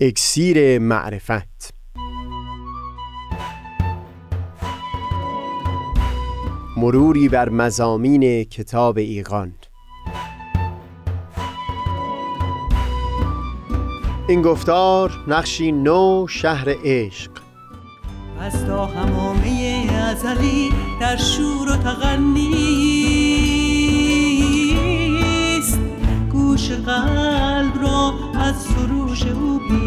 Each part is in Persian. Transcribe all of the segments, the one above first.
اکسیر معرفت. مروری بر مزامین کتاب ایقان این گفتار نقشی نو شهر عشق. از تا همامه ازلی در شور و تغنیست گوش قلب را از سروش او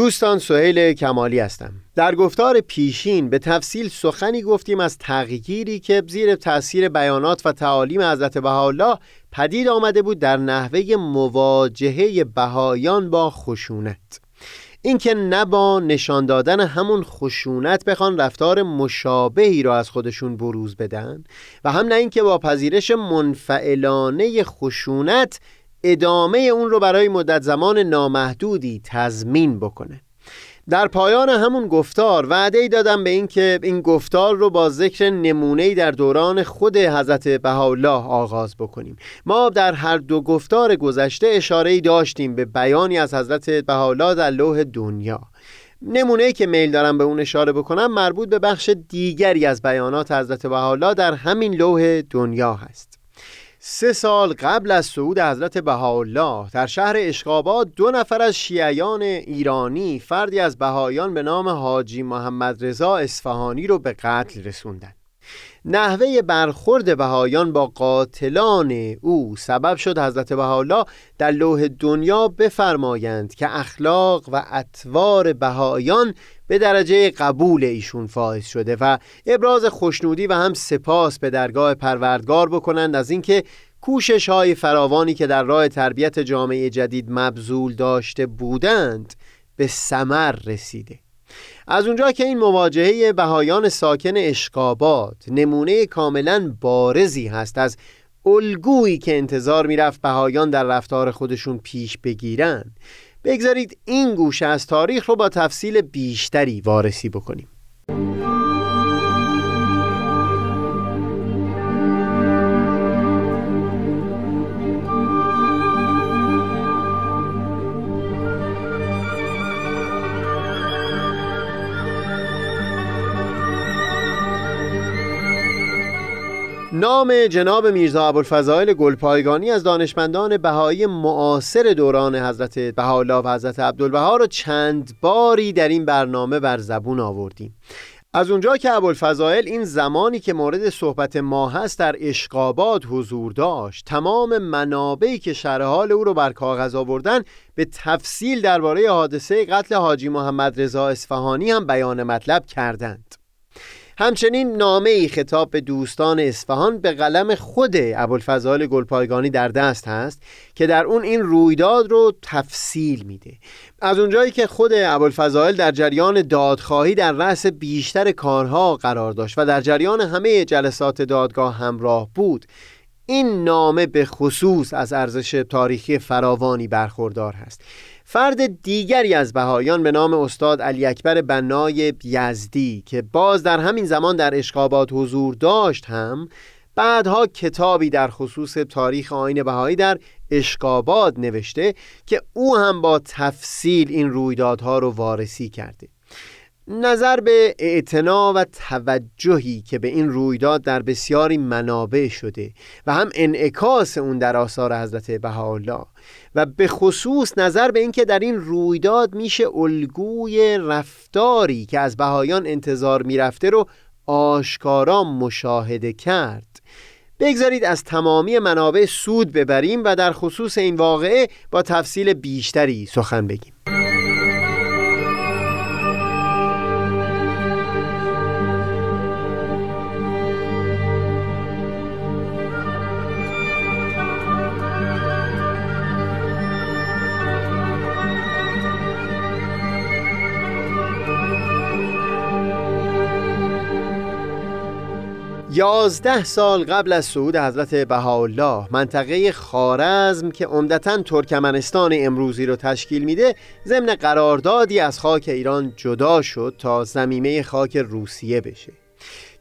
دوستان سهیل کمالی هستم. در گفتار پیشین به تفصیل سخنی گفتیم از تغییری که زیر تاثیر بیانات و تعالیم حضرت بهاءالله پدید آمده بود در نحوه مواجهه بهایان با خشونت. اینکه نه با نشان دادن همون خشونت بخوان رفتار مشابهی را از خودشون بروز بدن و هم نه اینکه با پذیرش منفعلانه خشونت ادامه اون رو برای مدت زمان نامحدودی تضمین بکنه. در پایان همون گفتار وعده ای دادم به اینکه این گفتار رو با ذکر نمونه در دوران خود حضرت بهاءالله آغاز بکنیم. ما در هر دو گفتار گذشته اشاره داشتیم به بیانی از حضرت بهاءالله در لوح دنیا. نمونه که میل دارم به اون اشاره بکنم مربوط به بخش دیگری از بیانات حضرت بهاءالله در همین لوح دنیا هست. سه سال قبل از صعود حضرت بهاءالله در شهر اشقاباد دو نفر از شیعیان ایرانی فردی از بهایان به نام حاجی محمد رضا اصفهانی رو به قتل رسوندن نحوه برخورد بهایان با قاتلان او سبب شد حضرت بهاءالله در لوح دنیا بفرمایند که اخلاق و اطوار بهایان به درجه قبول ایشون فائز شده و ابراز خوشنودی و هم سپاس به درگاه پروردگار بکنند از اینکه کوشش های فراوانی که در راه تربیت جامعه جدید مبذول داشته بودند به ثمر رسیده. از اونجا که این مواجهه بهایان ساکن اشقابات نمونه کاملا بارزی هست از الگویی که انتظار می‌رفت بهایان در رفتار خودشون پیش بگیرن بگذارید این گوشه از تاریخ رو با تفصیل بیشتری وارسی بکنیم. نام جناب میرزا ابوالفضائل گلپایگانی از دانشمندان بهایی معاصر دوران حضرت بهاءالله و حضرت عبدالبها را چند باری در این برنامه بر زبون آوردیم. از اونجا که ابوالفضائل این زمانی که مورد صحبت ما هست در اشقابات حضور داشت تمام منابعی که شرح حال او رو بر کاغذ آوردن به تفصیل درباره حادثه قتل حاجی محمد رضا اصفهانی هم بیان مطلب کردند. همچنین نامه ای خطاب به دوستان اصفهان به قلم خود ابوالفضل گلپایگانی در دست هست که در اون این رویداد رو تفصیل میده. از اونجایی که خود ابوالفضائل در جریان دادخواهی در رأس بیشتر کارها قرار داشت و در جریان همه جلسات دادگاه همراه بود این نامه به خصوص از ارزش تاریخی فراوانی برخوردار هست. فرد دیگری از بهایان به نام استاد علی اکبر بنای یزدی که باز در همین زمان در اشقابات حضور داشت هم بعدها کتابی در خصوص تاریخ آین بهایی در اشقابات نوشته که او هم با تفصیل این رویدادها رو وارسی کرده. نظر به اعتنا و توجهی که به این رویداد در بسیاری منابع شده و هم انعکاس اون در آثار حضرت بهاءالله و به خصوص نظر به اینکه در این رویداد میشه الگوی رفتاری که از بهایان انتظار می‌رفته رو آشکارا مشاهده کرد. بگذارید از تمامی منابع سود ببریم و در خصوص این واقعه با تفصیل بیشتری سخن بگیم. یازده سال قبل از صعود حضرت بهاءالله منطقه خارزم که عمدتا ترکمنستان امروزی رو تشکیل میده ضمن قراردادی از خاک ایران جدا شد تا زمینه خاک روسیه بشه.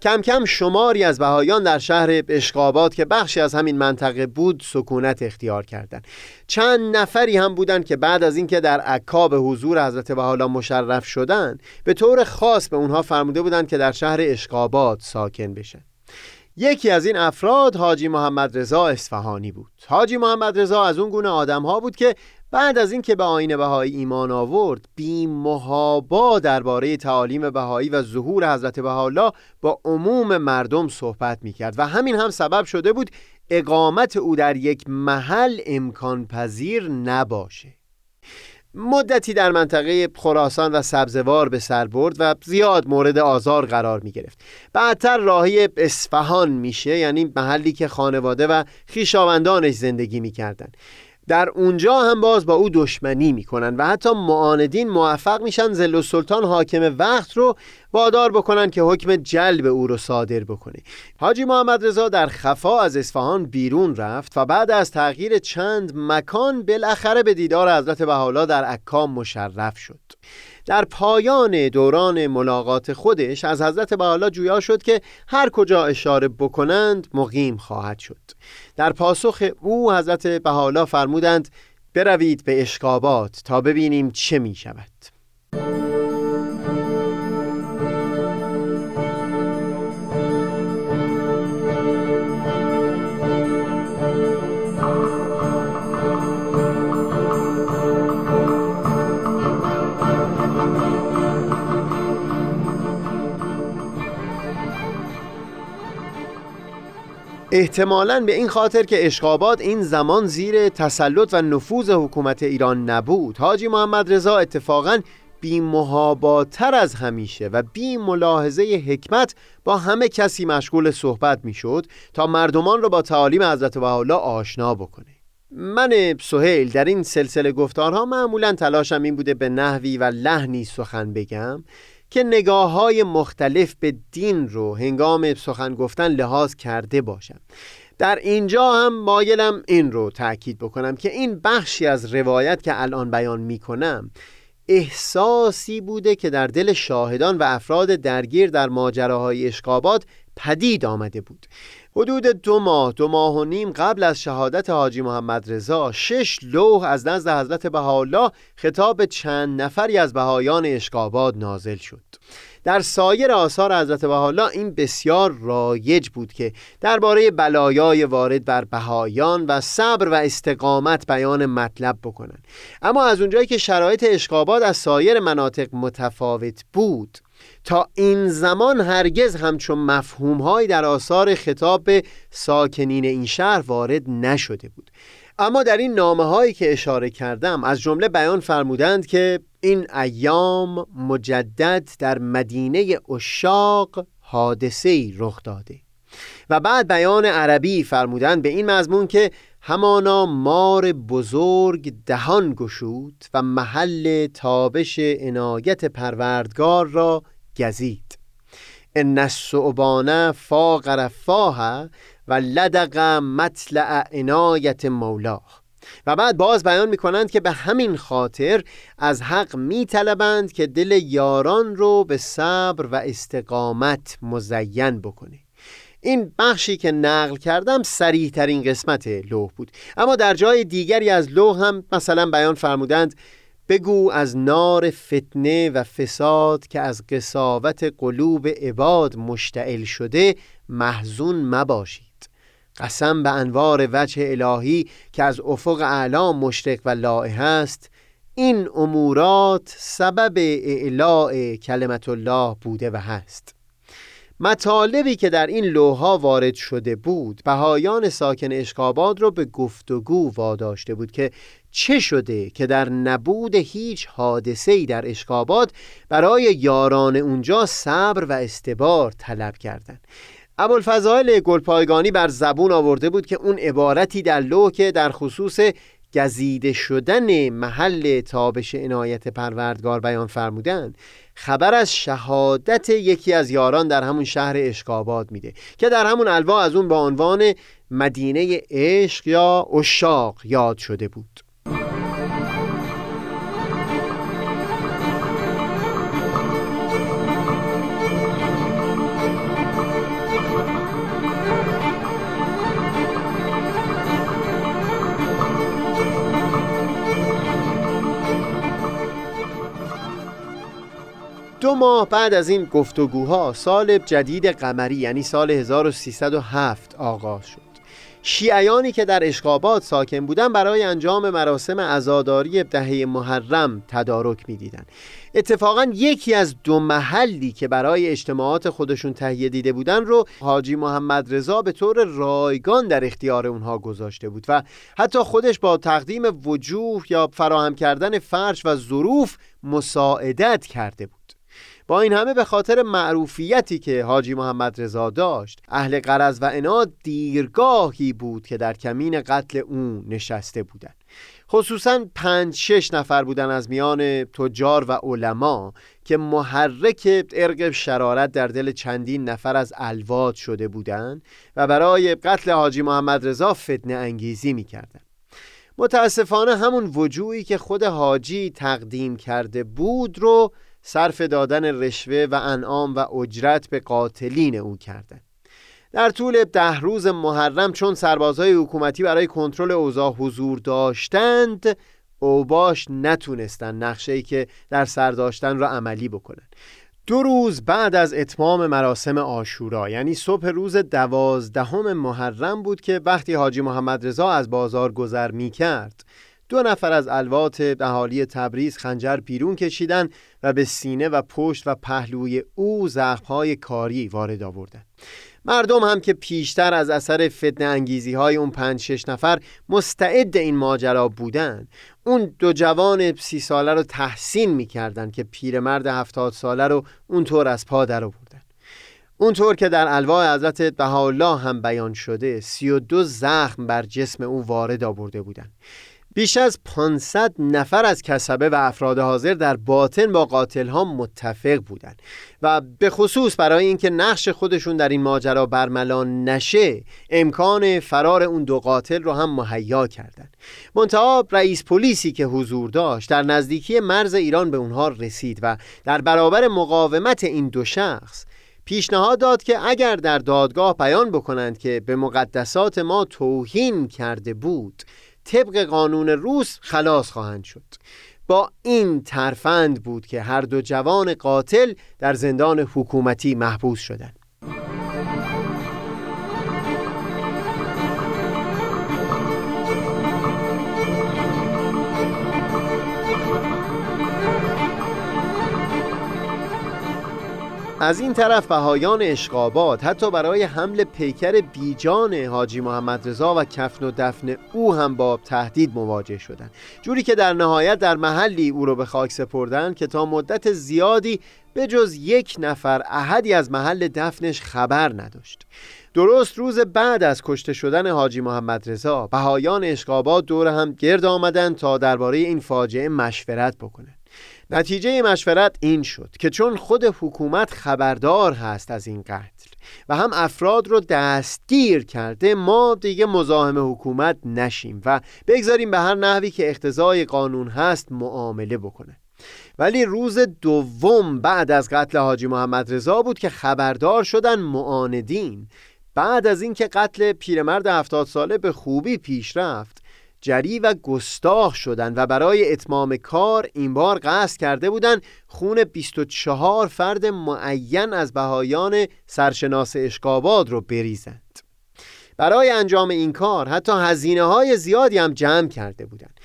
کم کم شماری از بهایان در شهر اشقابات که بخشی از همین منطقه بود سکونت اختیار کردند. چند نفری هم بودند که بعد از اینکه در عکا به حضور حضرت بهاءالله مشرف شدند به طور خاص به اونها فرموده بودند که در شهر اشقابات ساکن بشن. یکی از این افراد حاجی محمد رضا اصفهانی بود. حاجی محمد رضا از اون گونه آدم ها بود که بعد از اینکه به آین بهایی ایمان آورد بی محابا درباره تعالیم بهایی و ظهور حضرت بهاءالله با عموم مردم صحبت می‌کرد و همین هم سبب شده بود اقامت او در یک محل امکان پذیر نباشه. مدتی در منطقه خراسان و سبزوار به سر برد و زیاد مورد آزار قرار می گرفت. بعدتر راهی اصفهان میشه یعنی محلی که خانواده و خیشاوندانش زندگی می‌کردند در اونجا هم باز با او دشمنی می‌کنن و حتی معاندین موفق میشن زل سلطان حاکم وقت رو وادار بکنن که حکم جلب او رو صادر بکنه. حاجی محمد رضا در خفا از اصفهان بیرون رفت و بعد از تغییر چند مکان بالاخره به دیدار حضرت بهاءالله در عکا مشرف شد. در پایان دوران ملاقات خودش از حضرت بهاءالله جویا شد که هر کجا اشاره بکنند مقیم خواهد شد. در پاسخ او حضرت بهاءالله فرمودند بروید به اشکابات تا ببینیم چه می شود احتمالا به این خاطر که اشقابات این زمان زیر تسلط و نفوذ حکومت ایران نبود. حاجی محمد رضا اتفاقا بی محاباتر از همیشه و بی ملاحظه حکمت با همه کسی مشغول صحبت می شد تا مردمان را با تعالیم حضرت بهاءالله آشنا بکنه. من سهیل در این سلسله گفتارها معمولا تلاشم این بوده به نحوی و لحنی سخن بگم. که نگاه های مختلف به دین رو هنگام سخن گفتن لحاظ کرده باشم. در اینجا هم مایلم این رو تاکید بکنم که این بخشی از روایت که الان بیان می کنم احساسی بوده که در دل شاهدان و افراد درگیر در ماجراهای اشقابات پدید آمده بود. حدود دو ماه دو ماه و نیم قبل از شهادت حاجی محمد رضا شش لوح از نزد حضرت بهاءالله خطاب چند نفری از بهایان اشقاباد نازل شد. در سایر آثار حضرت بهاءالله این بسیار رایج بود که درباره بلایای وارد بر بهایان و صبر و استقامت بیان مطلب بکنند. اما از اونجایی که شرایط اشقاباد از سایر مناطق متفاوت بود تا این زمان هرگز همچون مفهومهایی در آثار خطاب ساکنین این شهر وارد نشده بود. اما در این نامه هایی که اشاره کردم از جمله بیان فرمودند که این ایام مجدد در مدینه اشاق حادثه رخ داده. و بعد بیان عربی فرمودند به این مضمون که همانا مار بزرگ دهان گشود و محل تابش عنایت پروردگار را گزید ان الصعبانه فاق رفاه و لدق مطلع عنایت مولاه. و بعد باز بیان می کنند که به همین خاطر از حق می طلبند که دل یاران رو به صبر و استقامت مزین بکنه. این بخشی که نقل کردم سریح ترین قسمت لوح بود. اما در جای دیگری از لوح هم مثلا بیان فرمودند بگو از نار فتنه و فساد که از قصاوت قلوب عباد مشتعل شده محزون مباشید. قسم به انوار وجه الهی که از افق اعلا مشرق و لائه است. این امورات سبب اعلاء کلمت الله بوده و هست. مطالبی که در این لوها وارد شده بود بهایان ساکن اشقاباد را به گفتگو واداشته بود که چه شده که در نبود هیچ حادثه‌ای در اشقاباد برای یاران اونجا صبر و استبار طلب کردند. ابوالفضائل گلپایگانی بر زبون آورده بود که اون عبارتی در لوح که در خصوص گزیده شدن محل تابش عنایت پروردگار بیان فرمودن خبر از شهادت یکی از یاران در همون شهر اشکاباد میده که در همون الوا از اون با عنوان مدینه عشق یا اشاق یاد شده بود. ماه بعد از این گفتگوها سال جدید قمری یعنی سال 1307 آغاز شد شیعیانی که در اشقابات ساکن بودن برای انجام مراسم عزاداری دهه محرم تدارک می‌دیدند. اتفاقا یکی از دو محلی که برای اجتماعات خودشون تهیه دیده بودن رو حاجی محمد رضا به طور رایگان در اختیار اونها گذاشته بود و حتی خودش با تقدیم وجوه یا فراهم کردن فرش و ظروف مساعدت کرده بود با این همه به خاطر معروفیتی که حاجی محمد رضا داشت اهل قرض و اناد دیرگاهی بود که در کمین قتل او نشسته بودند. خصوصا پنج شش نفر بودن از میان تجار و علما که محرک ارق شرارت در دل چندین نفر از الواد شده بودند و برای قتل حاجی محمد رضا فتنه انگیزی می‌کردند. متاسفانه همون وجوهی که خود حاجی تقدیم کرده بود رو صرف دادن رشوه و انعام و اجرت به قاتلین او کردند. در طول ده روز محرم چون سربازهای حکومتی برای کنترل اوضاع حضور داشتند اوباش نتونستن نقشه که در سر داشتن را عملی بکنند. دو روز بعد از اتمام مراسم آشورا یعنی صبح روز دوازدهم محرم بود که وقتی حاجی محمد رضا از بازار گذر می کرد دو نفر از الوات اهالی تبریز خنجر بیرون کشیدن و به سینه و پشت و پهلوی او زخمهای کاری وارد آوردند. مردم هم که پیشتر از اثر فتنه انگیزی های اون پنج شش نفر مستعد این ماجرا بودن اون دو جوان سی ساله رو تحسین می‌کردن که پیرمرد هفتاد ساله رو اونطور از پا در آوردن اونطور که در الواح حضرت بهاءالله هم بیان شده سی و دو زخم بر جسم او وارد آورده بودند بیش از 500 نفر از کسبه و افراد حاضر در باطن با قاتل ها متفق بودند و به خصوص برای اینکه نقش خودشون در این ماجرا برملا نشه امکان فرار اون دو قاتل رو هم مهیا کردند. منتها رئیس پلیسی که حضور داشت در نزدیکی مرز ایران به اونها رسید و در برابر مقاومت این دو شخص پیشنهاد داد که اگر در دادگاه بیان بکنند که به مقدسات ما توهین کرده بود طبق قانون روس خلاص خواهند شد. با این ترفند بود که هر دو جوان قاتل در زندان حکومتی محبوس شدند. از این طرف بهایان اشقابات حتی برای حمل پیکر بیجان حاجی محمد رضا و کفن و دفن او هم با تهدید مواجه شدند. جوری که در نهایت در محلی او رو به خاک سپردن که تا مدت زیادی به جز یک نفر احدی از محل دفنش خبر نداشت. درست روز بعد از کشته شدن حاجی محمد رضا بهایان اشقابات دور هم گرد آمدند تا درباره این فاجعه مشورت بکنند. نتیجه مشورت این شد که چون خود حکومت خبردار هست از این قتل و هم افراد رو دستگیر کرده ما دیگه مزاحم حکومت نشیم و بگذاریم به هر نحوی که اختزای قانون هست معامله بکنه. ولی روز دوم بعد از قتل حاجی محمد رضا بود که خبردار شدن معاندین. بعد از اینکه قتل پیرمرد هفتاد ساله به خوبی پیش رفت جری و گستاخ شدند و برای اتمام کار این بار قصد کرده بودند خون 24 فرد معین از بهایان سرشناس اشکاباد رو بریزند. برای انجام این کار حتی هزینه های زیادی هم جمع کرده بودند.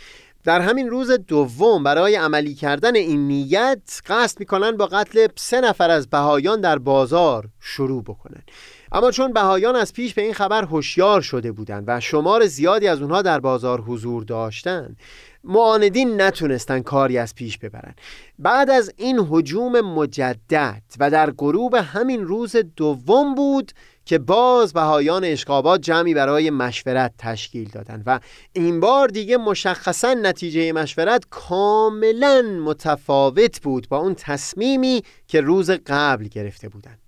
در همین روز دوم برای عملی کردن این نیت قصد می‌کنن با قتل سه نفر از بهایان در بازار شروع بکنن اما چون بهایان از پیش به این خبر هوشیار شده بودند و شمار زیادی از اونها در بازار حضور داشتند معاندین نتونستن کاری از پیش ببرن بعد از این حجوم مجدد و در غروب همین روز دوم بود که باز بهایان اشقابات جمعی برای مشورت تشکیل دادند و این بار دیگه مشخصا نتیجه مشورت کاملا متفاوت بود با اون تصمیمی که روز قبل گرفته بودند.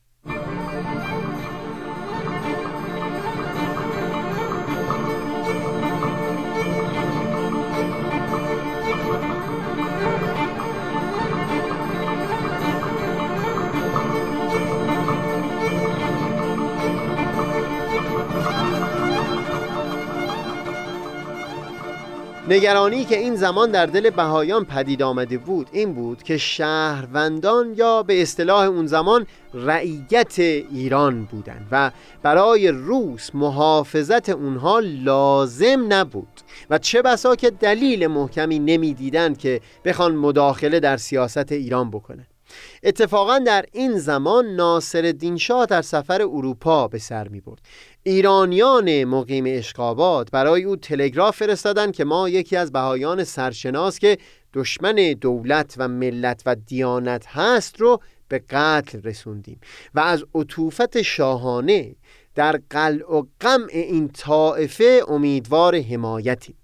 نگرانی که این زمان در دل بهایان پدید آمده بود این بود که شهروندان یا به اصطلاح اون زمان رعیت ایران بودند و برای روس محافظت اونها لازم نبود. و چه بسا که دلیل محکمی نمی‌دیدند که بخوان مداخله در سیاست ایران بکنند اتفاقا در این زمان ناصر شاه در سفر اروپا به سر می برد ایرانیان مقیم اشقابات برای او تلگراف فرستادند که ما یکی از بهایان سرشناس که دشمن دولت و ملت و دیانت هست رو به قتل رسوندیم و از عطوفت شاهانه در قلع و قمع این طائفه امیدوار حمایتیم.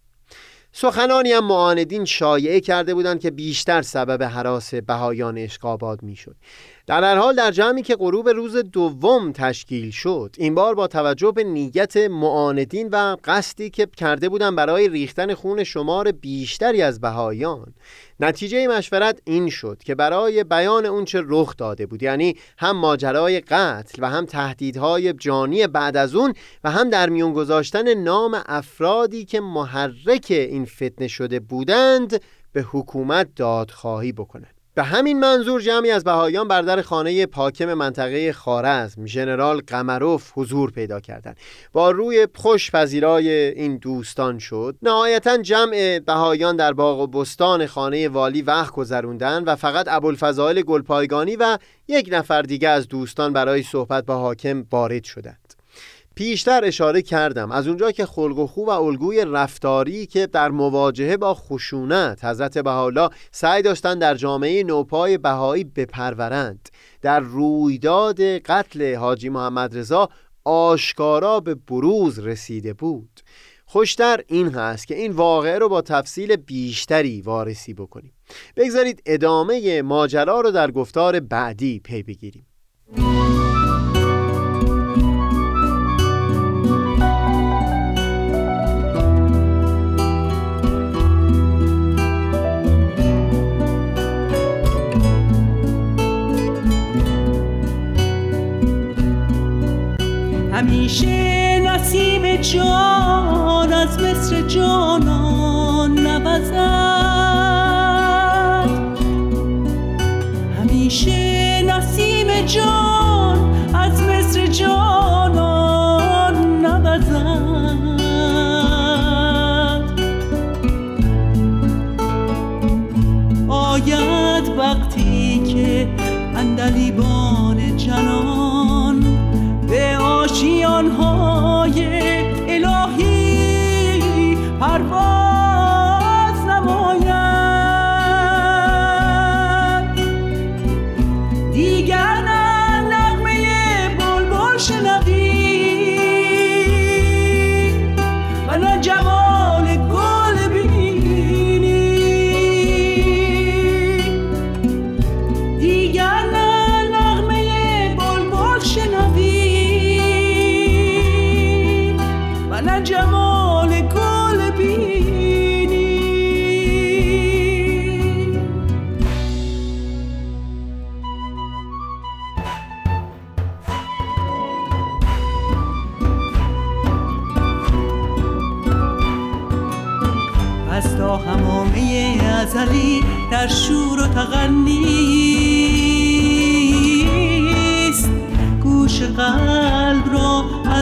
سخنانی هم معاندین شایعه کرده بودند که بیشتر سبب حراس بهایان اشقاباد می‌شد. در هر حال در جمعی که غروب روز دوم تشکیل شد این بار با توجه به نیت معاندین و قصدی که کرده بودند برای ریختن خون شمار بیشتری از بهایان نتیجه مشورت این شد که برای بیان اونچه رخ داده بود یعنی هم ماجرای قتل و هم تهدیدهای جانی بعد از اون و هم در میون گذاشتن نام افرادی که محرک این فتنه شده بودند به حکومت دادخواهی بکنند. به همین منظور جمعی از بهایان بر در خانه پاکم منطقه خارزم ژنرال قمروف حضور پیدا کردند. با روی خوش پذیرای این دوستان شد. نهایتا جمع بهایان در باغ و بستان خانه والی وقت گذروندن و فقط ابوالفضائل گلپایگانی و یک نفر دیگه از دوستان برای صحبت با حاکم وارد شدند. پیشتر اشاره کردم از اونجا که خلق و خو و الگوی رفتاری که در مواجهه با خشونت حضرت بهاءالله سعی داشتن در جامعه نوپای بهایی بپرورند. در رویداد قتل حاجی محمد رضا آشکارا به بروز رسیده بود. خوشتر این هست که این واقعه رو با تفصیل بیشتری وارسی بکنیم. بگذارید ادامه ماجرا رو در گفتار بعدی پی بگیریم. همیشه نسیم جان.